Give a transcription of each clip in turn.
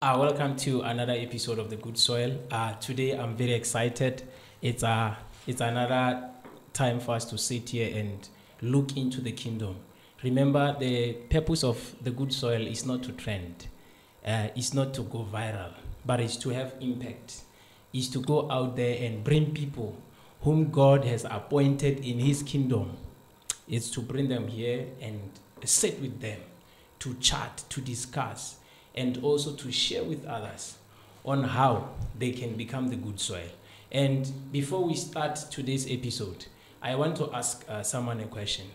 Uh, welcome to another episode of the Good Soil. Uh, today I'm very excited. It's uh, it's another time for us to sit here and look into the kingdom. Remember, the purpose of the Good Soil is not to trend, uh, it's not to go viral, but it's to have impact. Is to go out there and bring people whom God has appointed in His kingdom. It's to bring them here and sit with them, to chat, to discuss and also to share with others on how they can become the good soil. And before we start today's episode, I want to ask uh, someone a question.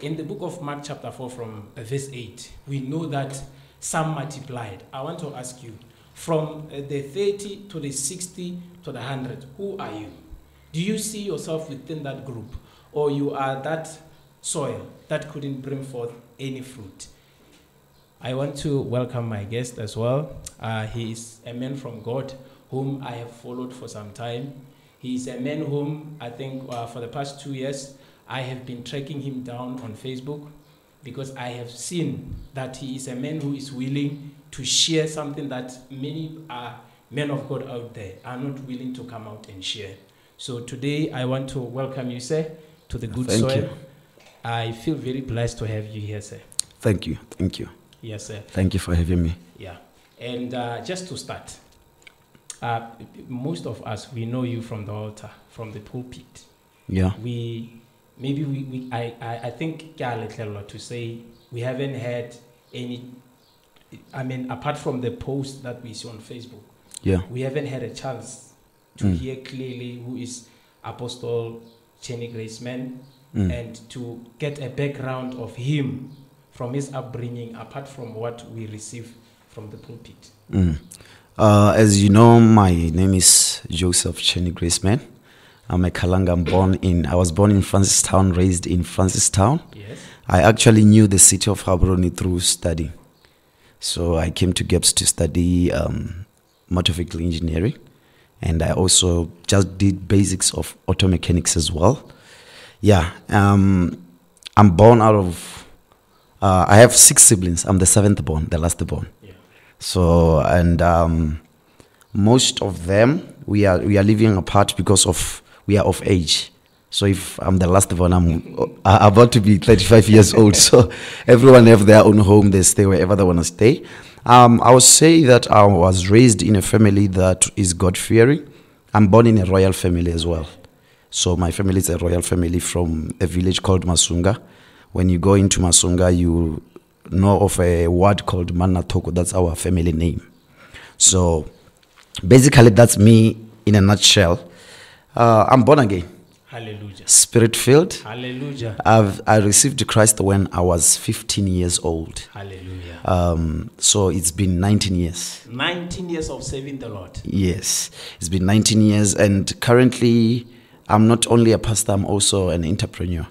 In the book of Mark, chapter 4, from uh, verse 8, we know that some multiplied. I want to ask you from uh, the 30 to the 60 to the 100, who are you? Do you see yourself within that group? Or you are that soil that couldn't bring forth any fruit? I want to welcome my guest as well. Uh, he is a man from God whom I have followed for some time. He is a man whom I think uh, for the past two years I have been tracking him down on Facebook because I have seen that he is a man who is willing to share something that many uh, men of God out there are not willing to come out and share. So today I want to welcome you, sir, to the Good Thank Soil. you. I feel very blessed to have you here, sir. Thank you. Thank you. Yes, sir. Thank you for having me. Yeah. And uh, just to start, uh, most of us, we know you from the altar, from the pulpit. Yeah. We, maybe we, we I, I, I think to say we haven't had any, I mean, apart from the post that we see on Facebook, Yeah. we haven't had a chance to Mm. hear clearly who is Apostle Chenny Graceman Mm. and to get a background of him from his upbringing, apart from what we receive from the pulpit. Mm. Uh, as you know, my name is Joseph Chenny Graceman. I'm a Kalanga. I'm born in. I was born in Francistown, raised in Francistown. Yes. I actually knew the city of Gaborone through study. So I came to GAPS to study um, motor vehicle engineering, and I also just did basics of auto mechanics as well. Yeah, um, I'm born out of. Uh, I have six siblings. I'm the seventh born, the last born. Yeah. So and um, most of them we are we are living apart because of we are of age. So if I'm the last one, I'm uh, about to be 35 years old. So everyone have their own home. They stay wherever they want to stay. Um, I would say that I was raised in a family that is God fearing. I'm born in a royal family as well. So my family is a royal family from a village called Masunga. When you go into Masunga, you know of a word called Manatoko. That's our family name. So basically, that's me in a nutshell. Uh, I'm born again, Hallelujah. spirit filled. Hallelujah. I've I received Christ when I was 15 years old. Hallelujah. Um, so it's been 19 years. 19 years of serving the Lord. Yes, it's been 19 years, and currently, I'm not only a pastor, I'm also an entrepreneur,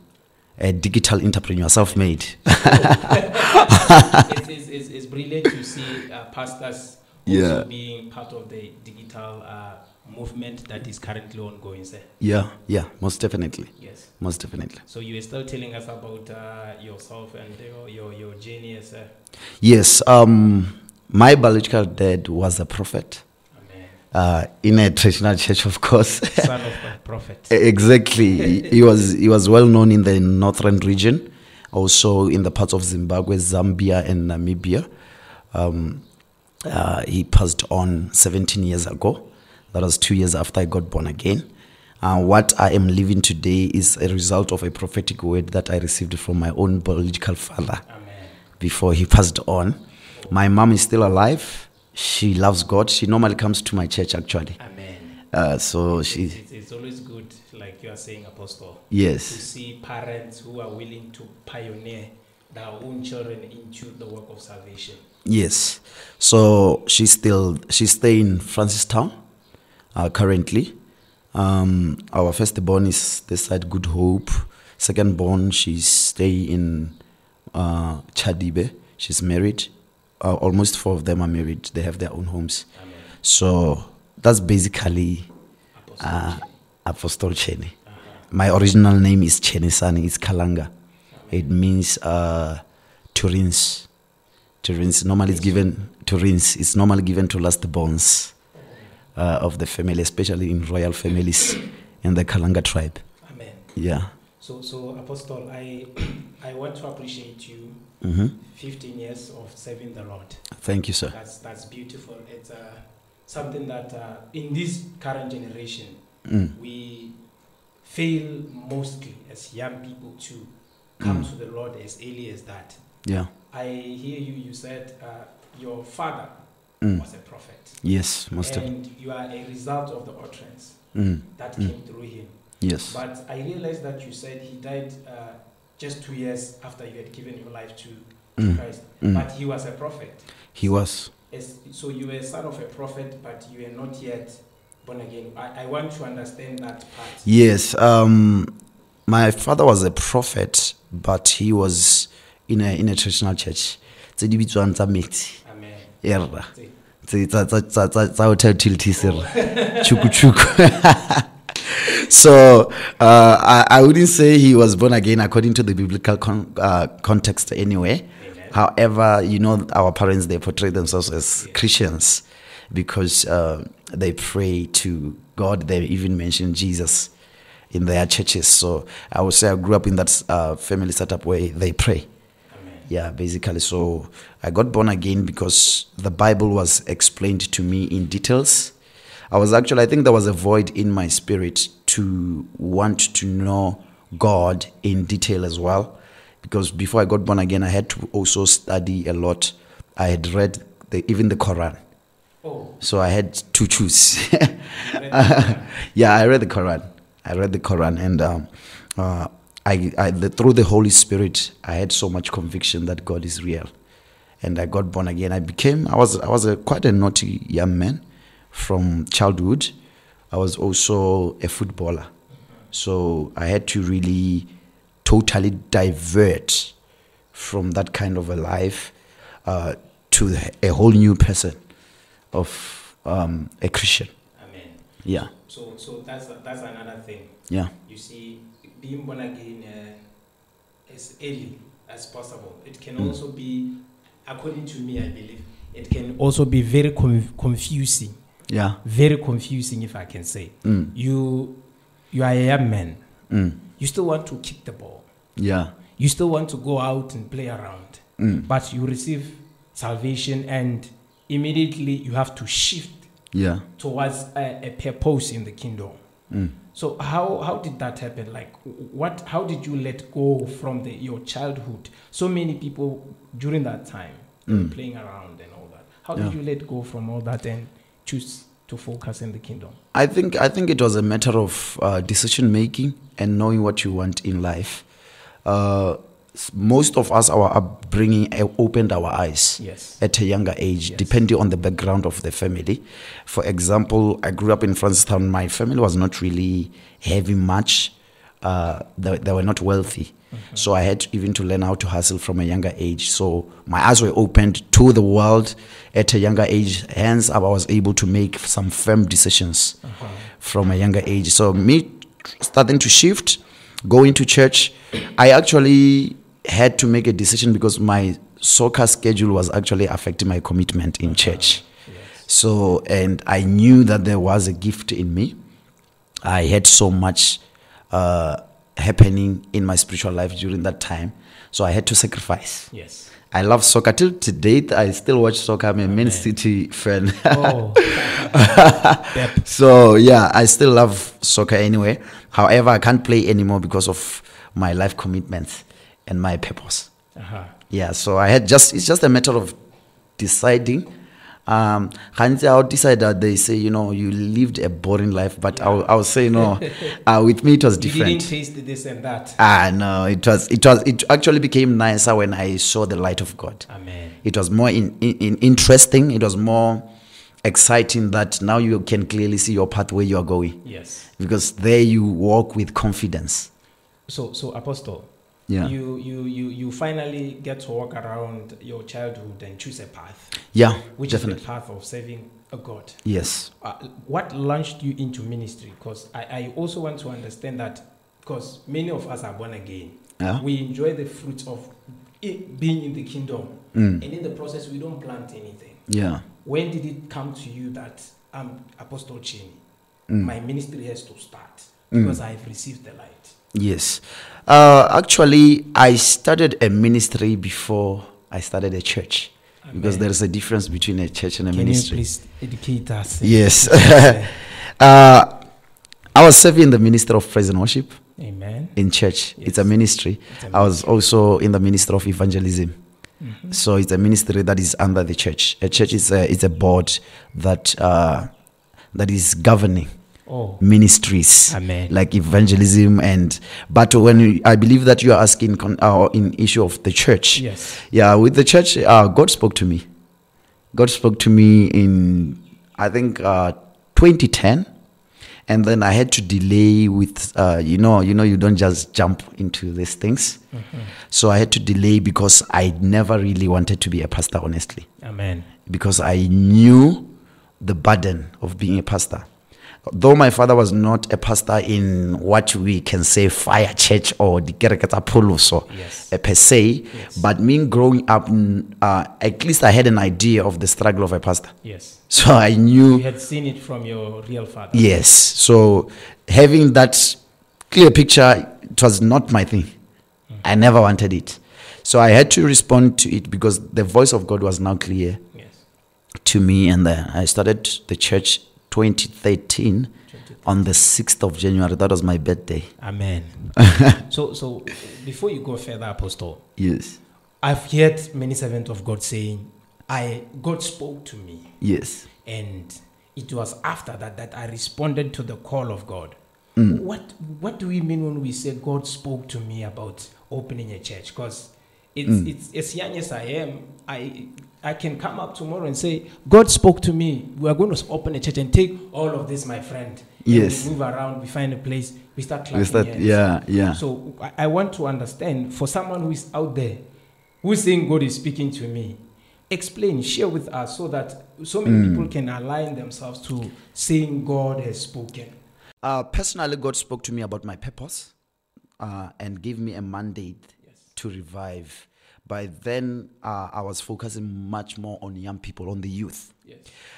a digital entrepreneur, self made. it's, it's, it's, it's brilliant to see uh, pastors also Yeah. being part of the digital uh, movement that is currently ongoing, sir. yeah, yeah, most definitely. Yes. Most definitely. So you were still telling us about uh, yourself and your, your, your journey a Yes, um, my biological dad was a prophet. Uh, in a traditional church, of course. son of a prophet. exactly. He- he was he was well known in the northern region, also in the parts of Zimbabwe, Zambia, and Namibia. Um, uh, he passed on 17 years ago. That was two years after I got born again. Uh, what I am living today is a result of a prophetic word that I received from my own biological father Amen. before he passed on. My mom is still alive. She loves God. She normally comes to my church actually. Amen. Uh, so she, It's, it's, it's always good, like you are saying, Apostle, Yes. to yes, see parents who are willing to pioneer their own children into the work of salvation. yes. So she's still she's staying in Francistown uh, currently. Um, our firstborn is this side Good Hope. Second born, she's stay in uh, Chadibe. She's married. Uh, almost four of them are married. They have their own homes. Amen. So that's basically uh, Apostle Chene. Uh-huh. My original name is Chene Sani. It's Kalanga. It means uh, to rinse, To rinse. Normally, it's given to rinse. It's normally given to last the bones uh, of the family, especially in royal families in the Kalanga tribe. Amen. Yeah. So, so Apostle, I, I want to appreciate you. hmm 15 years of serving the Lord. Thank you, sir. That's that's beautiful. It's uh, something that uh, in this current generation Mm. we fail mostly as young people to come Mm. to the Lord as early as that. Yeah. I hear you. You said uh, your father Mm. was a prophet, Yes, most of. and you are a result of the utterance Mm. that Mm. came through him. Yes. But I realized that you said he died uh, just two years after you had given your life to, to Mm. Christ. Mm. But he was a prophet. He was. As, so you were son of a prophet, but you were not yet born again. I, I want to understand that part. Yes. Um, my father was a prophet, but he was in a in a traditional church. Tse di bitswang tsa metsi. Tsa- utilities. so uh, I, I wouldn't say he was born again according to the biblical con- uh, context anyway. Amen. However, you know, our parents, they portray themselves as. Christians because uh, they pray to God. They even mention Jesus in their churches. So I would say I grew up in that uh, family setup where they pray. Amen. Yeah, basically. So I got born again because the Bible was explained to me in details. I was actually, I think there was a void in my spirit to want to know God in detail as well. Because before I got born again, I had to also study a lot. I had read the, even the Quran. Oh, So I had to choose. you read that? yeah, I read the Quran. I read the Quran, and um, uh, I, I the, through the Holy Spirit, I had so much conviction that God is real, and I got born again. I became I was I was a quite a naughty young man from childhood. I was also a footballer, so I had to really totally divert from that kind of a life uh, to a whole new person of um, a Christian. Amen. Yeah, So, so that's that's another thing. yeah, You see, being born again uh, as early as possible. It can Mm. also be, according to me, I believe, it can also be very con- confusing. Yeah. Very confusing, if I can say. Mm, You, you are a young man. mm, You still want to kick the ball. yeah, You still want to go out and play around. mm, But you receive salvation, and immediately you have to shift yeah. towards a, a purpose in the kingdom. Mm. So how how did that happen? Like what? How did you let go from the your childhood? So many people during that time Mm. playing around and all that. How did you let go from all that and choose to focus in the kingdom? I think I think it was a matter of uh, decision making and knowing what you want in life. Uh, most of us, our upbringing uh, opened our eyes Yes. at a younger age, Yes. depending on the background of the family. For example, I grew up in Francistown. My family was not really having much. Uh, they, they were not wealthy. So I had even to learn how to hustle from a younger age. So my eyes were opened to the world at a younger age. Hence, I was able to make some firm decisions Uh-huh. from a younger age. So me starting to shift, going to church, I actually had to make a decision because my soccer schedule was actually affecting my commitment in church. Yes. So, and I knew that there was a gift in me. I had so much uh, happening in my spiritual life during that time. So I had to sacrifice. Yes. I love soccer till to date. I still watch soccer. I'm a Man City fan. Oh. So yeah, I still love soccer anyway. However, I can't play anymore because of my life commitments and my purpose. Uh-huh. Yeah, so I had just it's just a matter of deciding. Um, gantsi I'll decide that they say you know you lived a boring life, but I'll I'll say no. uh, with me it was You different. didn't taste this and that. Ah no, it was it was it actually became nicer when I saw the light of God. Amen. It was more in, in, in interesting. It was more exciting that now you can clearly see your path where you are going Yes. because there you walk with confidence. So so apostle. Yeah. You you you you finally get to walk around your childhood and choose a path, Yeah, which is definitely. the path of serving a God. Yes. uh, what launched you into ministry? Because I, I also want to understand that because many of us are born again. Yeah. We enjoy the fruits of being in the kingdom. and in the process we don't plant anything. Yeah. When did it come to you that I'm Apostle Chini? Mm. My ministry has to start because I've received the light. Yes. Uh, actually, I started a ministry before I started a church because there is a difference between a church and a Can ministry. you please educate us? Yes. uh, I was serving the ministry of praise and worship Amen. in church. It's a Yes. ministry. I was also in the ministry of evangelism. So it's a ministry that is under the church. A church is a, is a board that uh, that is governing Oh, ministries Amen. like evangelism and but when you, i believe that you are asking con, uh, in issue of the church yes. yeah with the church uh, god spoke to me god spoke to me in i think uh, 2010 and then i had to delay with uh, you know you know you don't just jump into these things so i had to delay because i never really wanted to be a pastor honestly Amen. because I knew the burden of being a pastor. Though my father was not a pastor in what we can say fire church or the Kereketa Poloso Yes. uh, per se, Yes. but me growing up, uh, at least I had an idea of the struggle of a pastor. Yes. So I knew You had seen it from your real father. Yes. So having that clear picture, it was not my thing. I never wanted it. So I had to respond to it because the voice of God was now clear Yes. to me. And then I started the church 2013 on the 6th of January. That was my birthday. Amen. so, so before you go further, Apostle, Yes. I've heard many servants of God saying, "I God spoke to me, Yes. and it was after that that I responded to the call of God." Mm. What What do we mean when we say God spoke to me about opening a church? Because it's Mm. it's as young as I am, I I can come up tomorrow and say, God spoke to me. We are going to open a church and take all of this, my friend. And Yes. we move around. We find a place. We start clapping We start, hands. yeah, yeah. So I, I want to understand for someone who is out there who is saying God is speaking to me, explain, share with us so that so many Mm. people can align themselves to saying God has spoken. Uh, personally, God spoke to me about my purpose uh, and gave me a mandate Yes. to revive. By then, uh, I was focusing much more on young people, on the youth. Yes.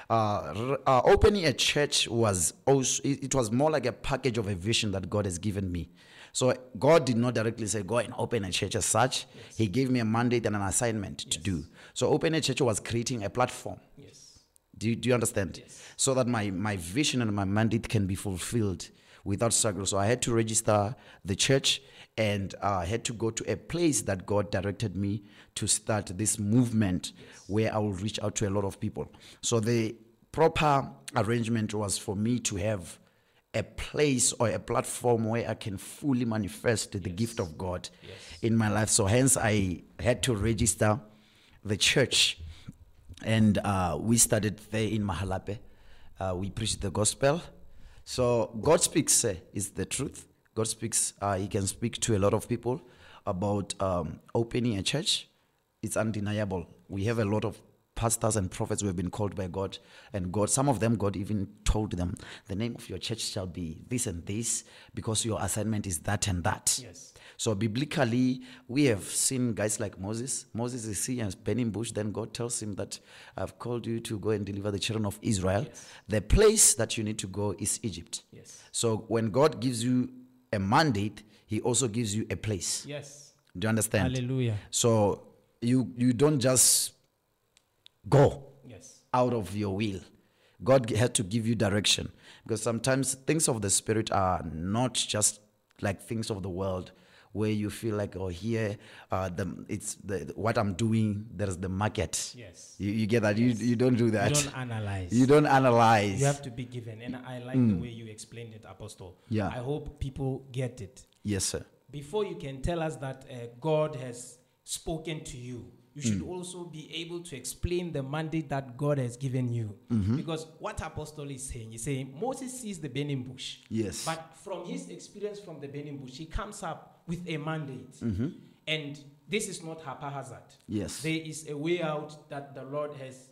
Uh, uh, opening a church was also, it, it was more like a package of a vision that God has given me. So God did not directly say, go and open a church as such. He gave me a mandate and an assignment to do. So open a church was creating a platform. Yes. Do you, do you understand? Yes. So that my, my vision and my mandate can be fulfilled without struggle. So I had to register the church and uh, I had to go to a place that God directed me to start this movement where I will reach out to a lot of people. So the proper arrangement was for me to have a place or a platform where I can fully manifest the gift of God in my life. So hence I had to register the church and uh, we started there in Mahalapye. Uh, we preached the gospel. So God speaks uh, is the truth. God speaks. Uh, he can speak to a lot of people about um, opening a church. It's undeniable. We have a lot of pastors and prophets who have been called by God, and God. Some of them, God even told them, "The name of your church shall be this and this, because your assignment is that and that." Yes. So biblically, we have seen guys like Moses. Moses is seen as burning bush. Then God tells him that I've called you to go and deliver the children of Israel. The place that you need to go is Egypt. Yes. So when God gives you a mandate, He also gives you a place. Yes. Do you understand? Hallelujah. So you you don't just go Yes. out of your will. God had to give you direction because sometimes things of the spirit are not just like things of the world where you feel like oh here uh, the it's the what I'm doing there's the market. Yes. You, you get that you you don't do that. You don't analyze. You don't analyze. You have to be given. And I like the way you explained it, Apostle. Yeah. I hope people get it. yes sir. Before you can tell us that uh, God has spoken to you, you should Mm. also be able to explain the mandate that God has given you. Mm-hmm. Because what Apostle is saying, he's saying Moses sees the burning bush. Yes. But from his experience from the burning bush, he comes up with a mandate. And this is not haphazard. Mm-hmm. Yes. There is a way out that the Lord has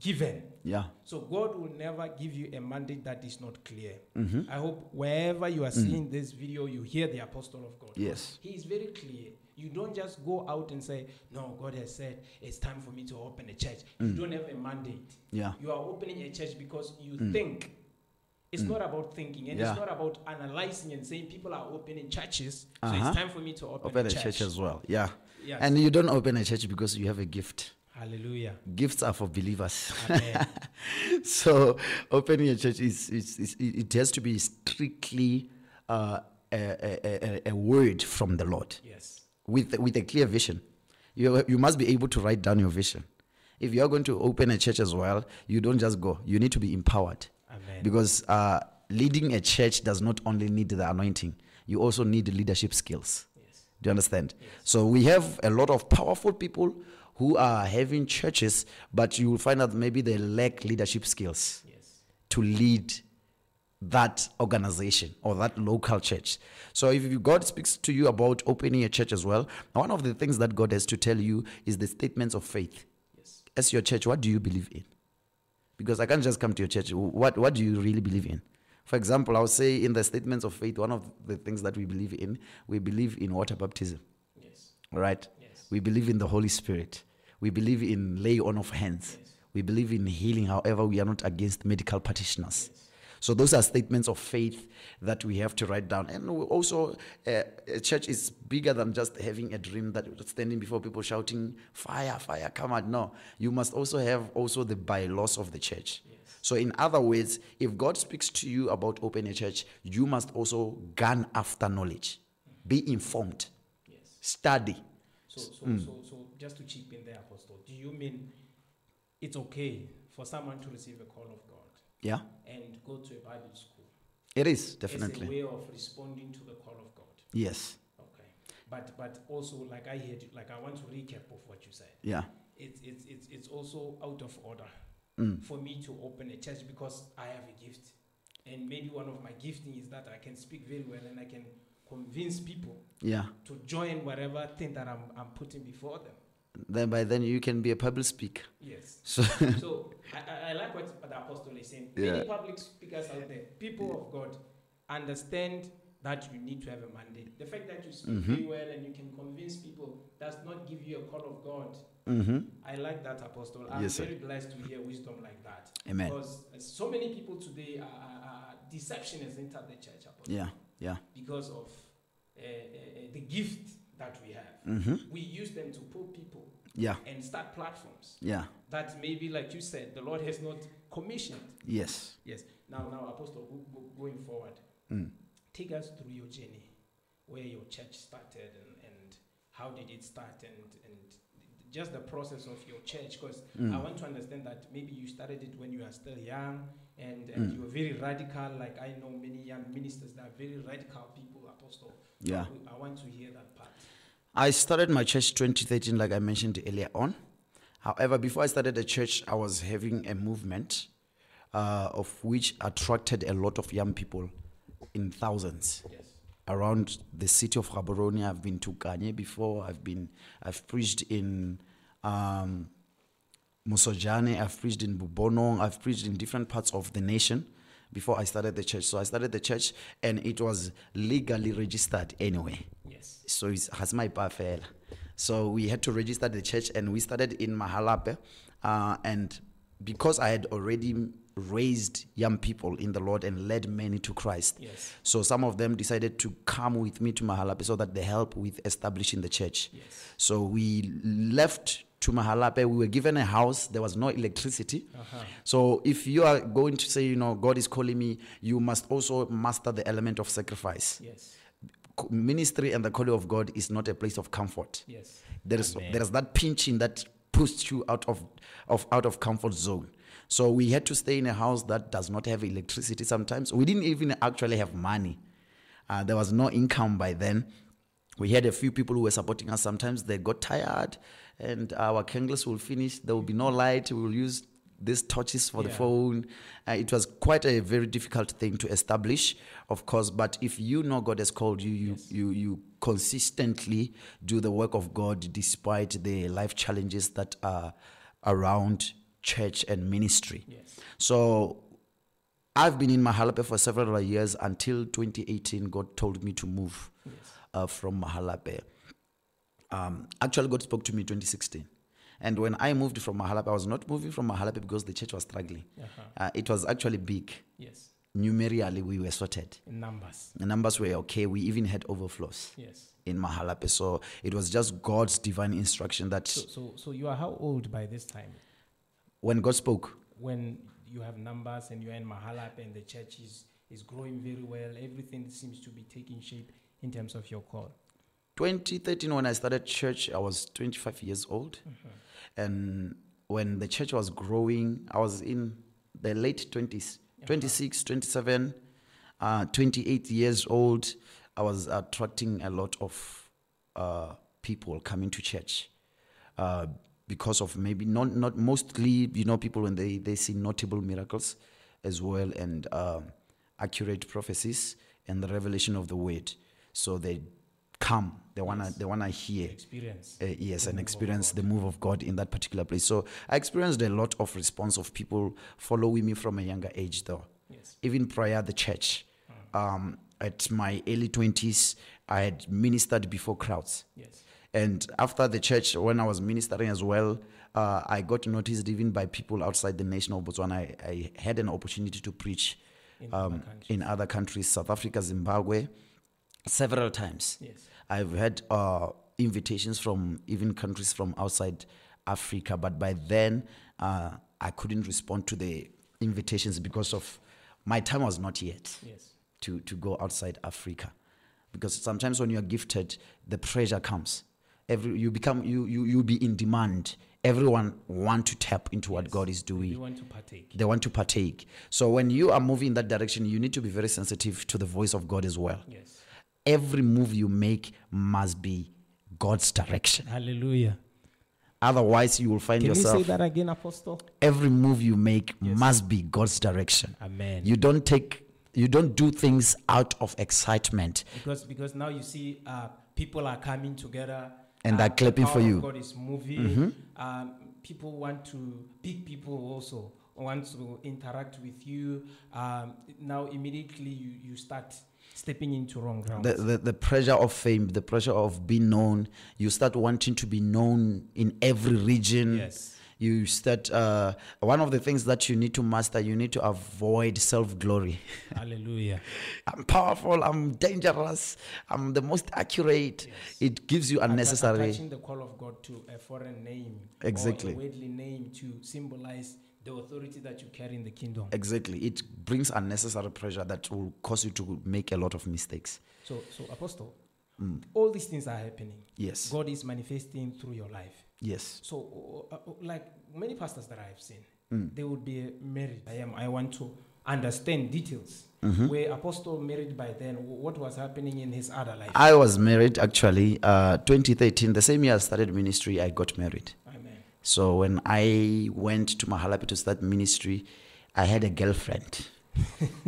given. Yeah. So God will never give you a mandate that is not clear. Mm-hmm. I hope wherever you are seeing this video, you hear the apostle of God. Yes. He is very clear. You don't just go out and say, No, God has said it's time for me to open a church. You don't have a mandate. Yeah. You are opening a church because you think. It's not about thinking and Yeah. it's not about analyzing and saying people are opening churches. So Uh-huh. it's time for me to open, Open a a church. church as well. Yeah. Yes. And you don't open a church because you have a gift. Hallelujah. Gifts are for believers. So opening a church is, is, is it it has to be strictly uh, a, a, a, a word from the Lord yes. With with a clear vision. You you must be able to write down your vision. If you are going to open a church as well, you don't just go. You need to be empowered Amen. because uh, leading a church does not only need the anointing. You also need leadership skills. yes. Do you understand? So we have a lot of powerful people who are having churches, but you will find out maybe they lack leadership skills Yes. to lead that organization or that local church. So if God speaks to you about opening a church as well, one of the things that God has to tell you is the statements of faith. Yes. As your church, what do you believe in? Because I can't just come to your church. What what do you really believe in? For example, I'll say in the statements of faith, one of the things that we believe in, we believe in water baptism. Yes. Right. Yes. We believe in the Holy Spirit. We believe in lay on of hands. Yes. We believe in healing. However, we are not against medical practitioners. Yes. So those are statements of faith that we have to write down. And we also, uh, a church is bigger than just having a dream that standing before people shouting, "Fire, fire, come on. No, you must also have also the bylaws of the church. Yes. So, in other words, if God speaks to you about opening a church, you must also gun after knowledge, be informed, Yes. study. So, so, Hmm. so, so, just to chip in there, Apostle, do you mean it's okay for someone to receive a call of Yeah, and go to a Bible school? it is definitely. It's a way of responding to the call of God. Yes. Okay. But, but also, like I heard, you- like I want to recap of what you said. Yeah. It's, it's, it's, it's also out of order Mm. for me to open a church because I have a gift. And maybe one of my gifting is that I can speak very well and I can convince people Yeah. to join whatever thing that I'm, I'm putting before them. Then by then you can be a public speaker. Yes. So so I, I like what the apostle is saying. Yeah. Many public speakers out there, people of God, understand that you need to have a mandate. The fact that you speak Mhm. very well and you can convince people does not give you a call of God. hmm I like that, Apostle. I'm Yes, sir. very blessed to hear wisdom like that. Amen. Because uh, so many people today, are, are, are, deception has entered the church, Apostle, Yeah. Yeah. because of uh, uh, uh, the gift that we have. hmm We use them to pull people Yeah. and start platforms Yeah. that maybe, like you said, the Lord has not commissioned. Yes. Yes. Now, now, Apostle, go, go, going forward, Mm. take us through your journey, where your church started, and, and how did it start, and and just the process of your church. Because Mm. I want to understand that maybe you started it when you are still young, and, and Mm. you were very radical. Like I know many young ministers that are very radical people, Apostle. Yeah. I, I want to hear that part. I started my church 2013, like I mentioned earlier on. However, before I started the church, I was having a movement uh, of which attracted a lot of young people in thousands Yes. around the city of Gaborone. I've been to Kanye before. I've been, I've preached in um, Musojane. I've preached in Bobonong. I've preached in different parts of the nation before I started the church. So I started the church, and it was legally registered anyway. Yes. So it's Hasmai Pafel. So we had to register the church and we started in Mahalapye. Uh, and because I had already raised young people in the Lord and led many to Christ, Yes. so some of them decided to come with me to Mahalapye so that they help with establishing the church. Yes. So we left to Mahalapye. We were given a house. There was no electricity. Uh-huh. So if you are going to say, you know, God is calling me, you must also master the element of sacrifice Yes. ministry and the calling of God is not a place of comfort. Yes. There is Amen. there is that pinching that pushed you out of, of out of comfort zone. So we had to stay in a house that does not have electricity. Sometimes we didn't even actually have money. Uh, there was no income by then. We had a few people who were supporting us. Sometimes they got tired, and our candles will finish. There will be no light. We will use these torches for the phone. Uh, it was quite a very difficult thing to establish, of course. But if you know God has called you, you Yes. you you consistently do the work of God despite the life challenges that are around church and ministry. Yes. So I've been in Mahalapye for several years until 2018. God told me to move Yes. uh, from Mahalapye. Um, actually, God spoke to me 2016. And when I moved from Mahalapye, I was not moving from Mahalapye because the church was struggling. Uh-huh. Uh, it was actually big. Yes. Numerically, we were sorted. In numbers. The numbers were okay. We even had overflows Yes. in Mahalapye. So it was just God's divine instruction that So, so, so you are how old by this time? when God spoke, When you have numbers and you are in Mahalap and the church is, is growing very well, everything seems to be taking shape in terms of your call. 2013, when I started church, I was 25 years old. And when the church was growing, I was in the late 20s, 26, 27, uh, 28 years old. I was attracting a lot of uh, people coming to church. Uh, because of maybe not not mostly you know people when they they see notable miracles as well and um accurate prophecies and the revelation of the word so they come they wanna Yes. they wanna hear Experience. uh, yes the and experience the move of god in that particular place so i experienced a lot of response of people following me from a younger age though Yes. even prior the church um, at my early 20s i had ministered before crowds Yes. and after the church, when I was ministering as well, uh, I got noticed even by people outside the nation of Botswana. I, I had an opportunity to preach In other um, countries. in other countries, South Africa, Zimbabwe, several times. Yes. I've had uh, invitations from even countries from outside Africa, but by then uh, I couldn't respond to the invitations because of my time was not yet Yes. to, to go outside Africa. Because sometimes when you are gifted, the pressure comes. Every you become you you you be in demand. Everyone want to tap into what Yes. God is doing. You want to partake. They want to partake. So when you are moving in that direction, you need to be very sensitive to the voice of God as well. Yes. Every move you make must be God's direction. Hallelujah. Otherwise, you will find Can you say yourself. that again, Apostle? Every move you make Yes. must be God's direction. Amen. You don't take. You don't do things out of excitement. because because now you see uh, people are coming together And uh, they're clapping for you. Mm-hmm. God is moving. Um, people want to big people also want to interact with you. Um, now immediately you, you start stepping into wrong ground. the, the, the pressure of fame, the pressure of being known, you start wanting to be known in every region. Yes. You start, uh, one of the things that you need to master, you need to avoid self glory. Hallelujah. I'm powerful, I'm dangerous, I'm the most accurate. Yes. It gives you unnecessary. Attaching the call of God to a foreign name, Exactly. or a worldly name to symbolize the authority that you carry in the kingdom. Exactly. It brings unnecessary pressure that will cause you to make a lot of mistakes. So, so Apostle, all these things are happening. Yes. God is manifesting through your life. Yes. So, uh, uh, like many pastors that I have seen, Mm. they would be married. I am. I want to understand details. Mm-hmm. Where Apostle married by then, what was happening in his other life? I was married actually, uh, 2013, the same year I started ministry, I got married. So when I went to Mahalapye to start ministry, I had a girlfriend.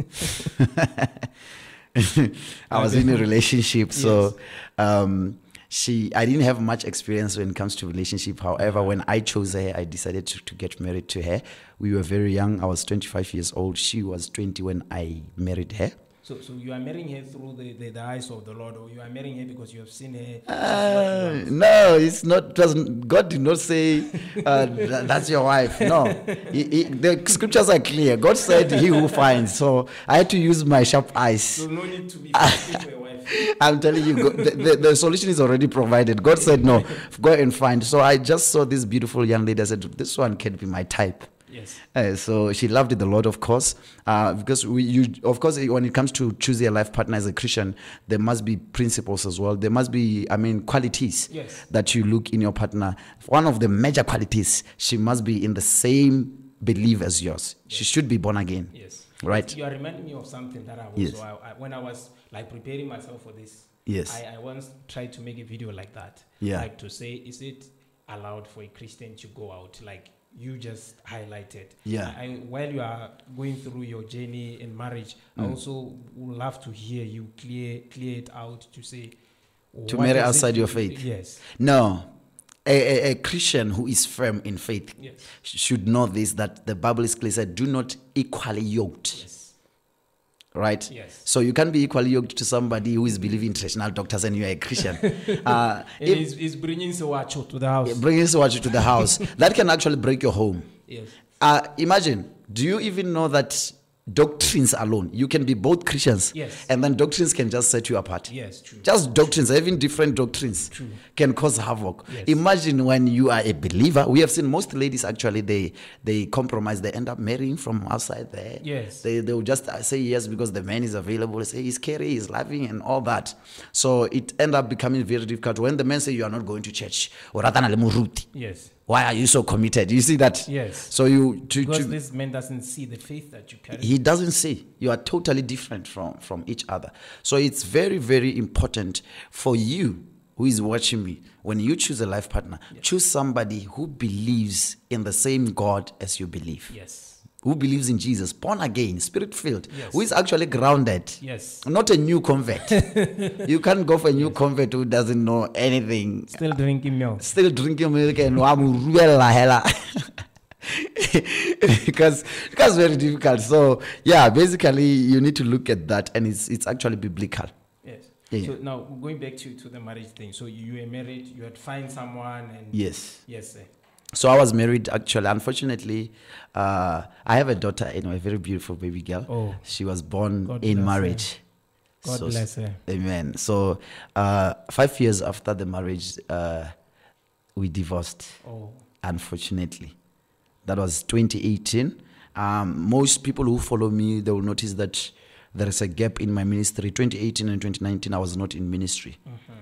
I was in a relationship, so um, she. I didn't have much experience when it comes to relationship. However, when I chose her, I decided to, to get married to her. We were very young. I was 25 years old. She was 20 when I married her. So, so you are marrying her through the, the, the eyes of the Lord, or you are marrying her because you have seen her. Uh, no, it's not. Doesn't God did not say uh, th- that's your wife? No, He- he- the scriptures are clear. God said, "He who finds." So I had to use my sharp eyes. so no need to be. I'm telling you, God, the, the, the solution is already provided. God said, "No, go and find." So I just saw this beautiful young lady. I said, "This one can be my type." Yes. Uh, so she loved it a lot, of course, uh, because we, you, of course, when it comes to choosing a life partner as a Christian, there must be principles as well. There must be, I mean, qualities Yes. that you look in your partner. One of the major qualities, she must be in the same belief as yours. She should be born again. Yes. Right. You are reminding me of something that I was Yes. so I, I, when I was like preparing myself for this. Yes. I, I once tried to make a video like that. Yeah. Like to say, is it allowed for a Christian to go out? Like you just highlighted. Yeah. I, I- while you are going through your journey in marriage, I Mm. also would love to hear you clear clear it out to say To marry does it outside your faith. Yes. No. a, a, a Christian who is firm in faith Yes. should know this that the Bible is clear said, do not equally yoked. Yes. Right? Yes. So you can't be equally yoked to somebody who is believing traditional doctors and you are a Christian. uh, if- he's, he's bringing Sewacho to the house. bringing Swachi to the house, that can actually break your home. Yes. Uh, imagine, do you even know that doctrines alone, you can be both Christians, Yes. and then doctrines can just set you apart? Yes, true. Just doctrines, even different doctrines, True. can cause havoc. Yes. Imagine when you are a believer. We have seen most ladies actually they they compromise. They end up marrying from outside there. Yes. They they will just uh, say yes because the man is available. Say he's caring, he's loving, and all that. So it end up becoming very difficult when the man say you are not going to church. or rather, na le moruti. Yes. Why are you so committed? You see that? Yes. So you to, Because to this man doesn't see the faith that you carry. he doesn't see you are totally different from from each other so it's very very important for you who is watching me when you choose a life partner choose somebody who believes in the same god as you believe yes. Who believes in jesus born again spirit filled Yes. who is actually grounded Yes. not a new convert you can't go for a new convert who doesn't know anything Still drinking milk. still drinking milk and wa mo ruela hela because because very difficult so yeah basically you need to look at that and it's it's actually biblical Yes. Yeah. So now going back to, to the marriage thing. So you were married, you had find someone and yes yes, sir. So i was married actually unfortunately uh i have a daughter you know a very beautiful baby girl Oh. she was born God in bless her. marriage God So- bless her. amen so uh five years after the marriage uh we divorced Oh. unfortunately. That was 2018. Um, most people who follow me, they will notice that there is a gap in my ministry. 2018 and 2019, I was not in ministry.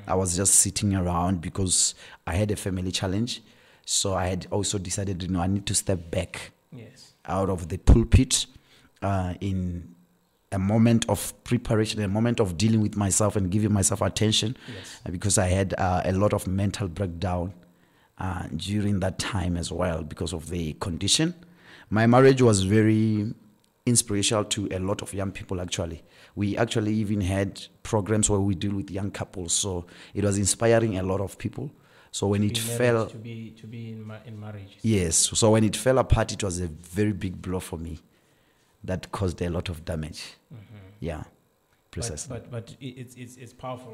I was just sitting around because I had a family challenge. So I had also decided, you know, I need to step back Yes. out of the pulpit uh, in a moment of preparation, a moment of dealing with myself and giving myself attention Yes. uh, because I had uh, a lot of mental breakdown uh, during that time as well because of the condition. My marriage was very inspirational to a lot of young people actually. We actually even had programs where we deal with young couples, so it was inspiring a lot of people. So when it fell, to be to be in ma- in marriage. Yes. So when it fell apart, it was a very big blow for me. That caused a lot of damage. Mm-hmm. Yeah. Precisely. But but, but it's it's it's powerful